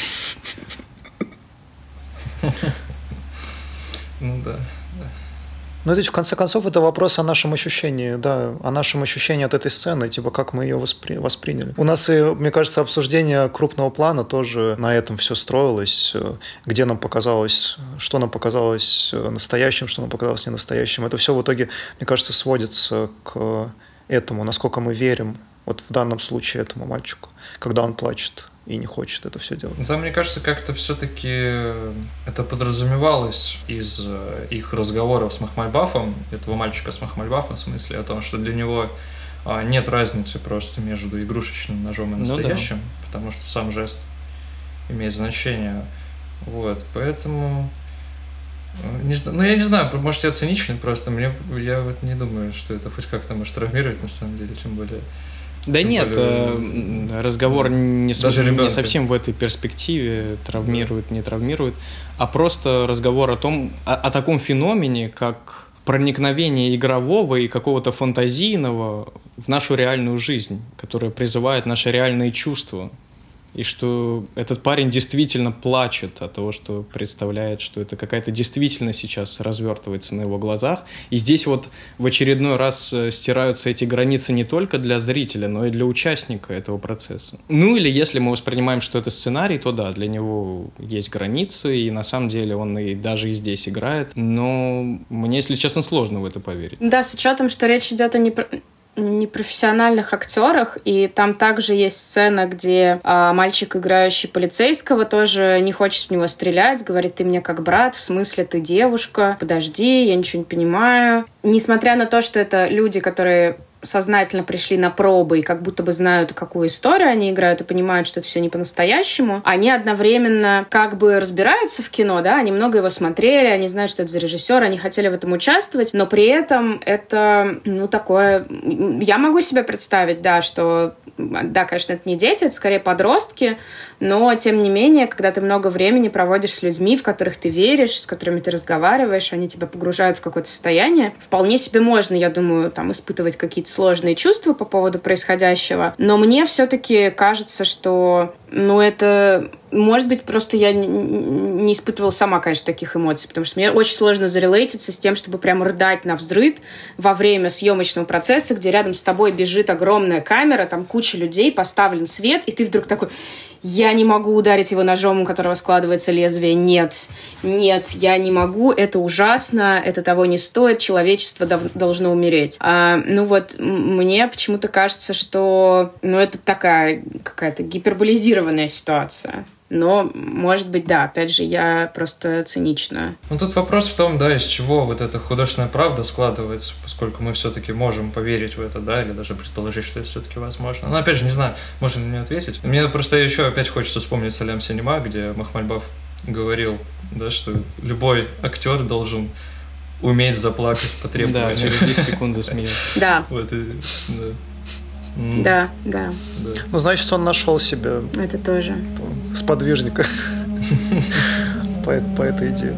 Ну да. Ну, ведь в конце концов это вопрос о нашем ощущении, да, о нашем ощущении от этой сцены, типа как мы ее воспри... восприняли. У нас и, мне кажется, обсуждение крупного плана тоже на этом все строилось, где нам показалось, что нам показалось настоящим, что нам показалось ненастоящим. Это все в итоге, мне кажется, сводится к этому, насколько мы верим вот в данном случае этому мальчику, когда он плачет и не хочет это все делать. Ну, там, мне кажется, как-то все-таки это подразумевалось из э, их разговоров с Махмальбафом, этого мальчика с Махмальбафом, в смысле о том, что для него а, нет разницы просто между игрушечным ножом и Ну да. настоящим, потому что сам жест имеет значение. Вот, поэтому... э, Не ну я не знаю, может я циничный просто, мне я вот не думаю, что это хоть как-то может травмировать на самом деле, тем более. Да Тем нет, более, э, разговор не, с- даже не совсем в этой перспективе, травмирует, не травмирует, а просто разговор о том, о, о таком феномене, как проникновение игрового и какого-то фантазийного в нашу реальную жизнь, которое призывает наши реальные чувства. И что этот парень действительно плачет от того, что представляет, что это какая-то действительность сейчас развертывается на его глазах. И здесь вот в очередной раз э, стираются эти границы не только для зрителя, но и для участника этого процесса. Ну или если мы воспринимаем, что это сценарий, то да, для него есть границы, и на самом деле он и даже и здесь играет. Но мне, если честно, сложно в это поверить. Да, с учетом, что речь идет о непро- непрофессиональных актерах, и там также есть сцена, где а, мальчик, играющий полицейского, тоже не хочет в него стрелять, говорит, ты мне как брат, в смысле ты девушка, подожди, я ничего не понимаю. Несмотря на то, что это люди, которые сознательно пришли на пробы и как будто бы знают, какую историю они играют и понимают, что это все не по-настоящему, они одновременно как бы разбираются в кино, да, они много его смотрели, они знают, что это за режиссер, они хотели в этом участвовать, но при этом это, ну, такое... Я могу себе представить, да, что да, конечно, это не дети, это скорее подростки, но, тем не менее, когда ты много времени проводишь с людьми, в которых ты веришь, с которыми ты разговариваешь, они тебя погружают в какое-то состояние, вполне себе можно, я думаю, там, испытывать какие-то сложные чувства по поводу происходящего, но мне все-таки кажется, что, ну, это может быть, просто я не, испытывала сама, конечно, таких эмоций, потому что мне очень сложно зарелейтиться с тем, чтобы прямо рыдать на взрыд во время съемочного процесса, где рядом с тобой бежит огромная камера, там куча людей, поставлен свет, и ты вдруг такой, я не могу ударить его ножом, у которого складывается лезвие. Нет, нет, я не могу, это ужасно, это того не стоит, человечество дов- должно умереть. А, ну вот, мне почему-то кажется, что ну, это такая какая-то гиперболизированная ситуация. Но, может быть, да, опять же, я просто цинична. Ну тут вопрос в том, да, из чего вот эта художественная правда складывается, поскольку мы все-таки можем поверить в это, да, или даже предположить, что это все-таки возможно. Но опять же, не знаю, можно ли мне ответить. Мне просто еще опять хочется вспомнить Салям Синема, где Махмальбав говорил, да, что любой актер должен уметь заплакать по Да, требованию. через 10 секунд засмеялся. Да, Вот и, да. М, да, да, да. Ну, значит, он нашел себе это тоже. Сподвижника по, по этой идее.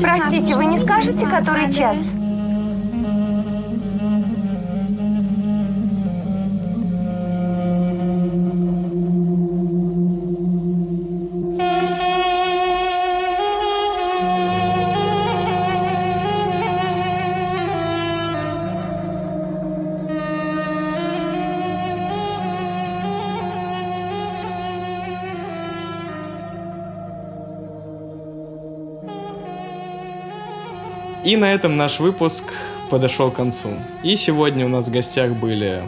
Простите, вы не скажете, который час? И на этом наш выпуск подошел к концу. И сегодня у нас в гостях были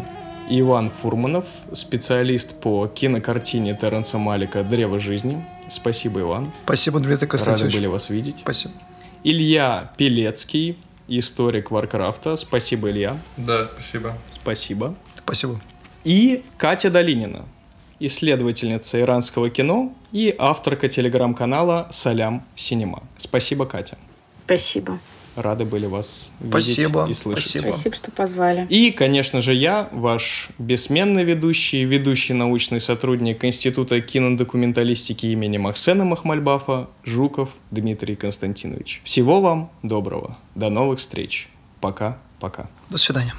Иван Фурманов, специалист по кинокартине Терренса Малика «Древо жизни». Спасибо, Иван. Спасибо, Дмитрий Рады Константинович. были вас видеть. Спасибо. Илья Пелецкий, историк Варкрафта. Спасибо, Илья. Да, спасибо. Спасибо. Спасибо. И Катя Долинина, исследовательница иранского кино и авторка телеграм-канала «Салям Синема». Спасибо, Катя. Спасибо. Рады были вас Спасибо, видеть и слышать. спасибо. Спасибо, что позвали. И, конечно же, я, ваш бессменный ведущий, ведущий научный сотрудник Института кинодокументалистики имени Максена Махмальбафа, Жуков Дмитрий Константинович. Всего вам доброго. До новых встреч. Пока-пока. До свидания.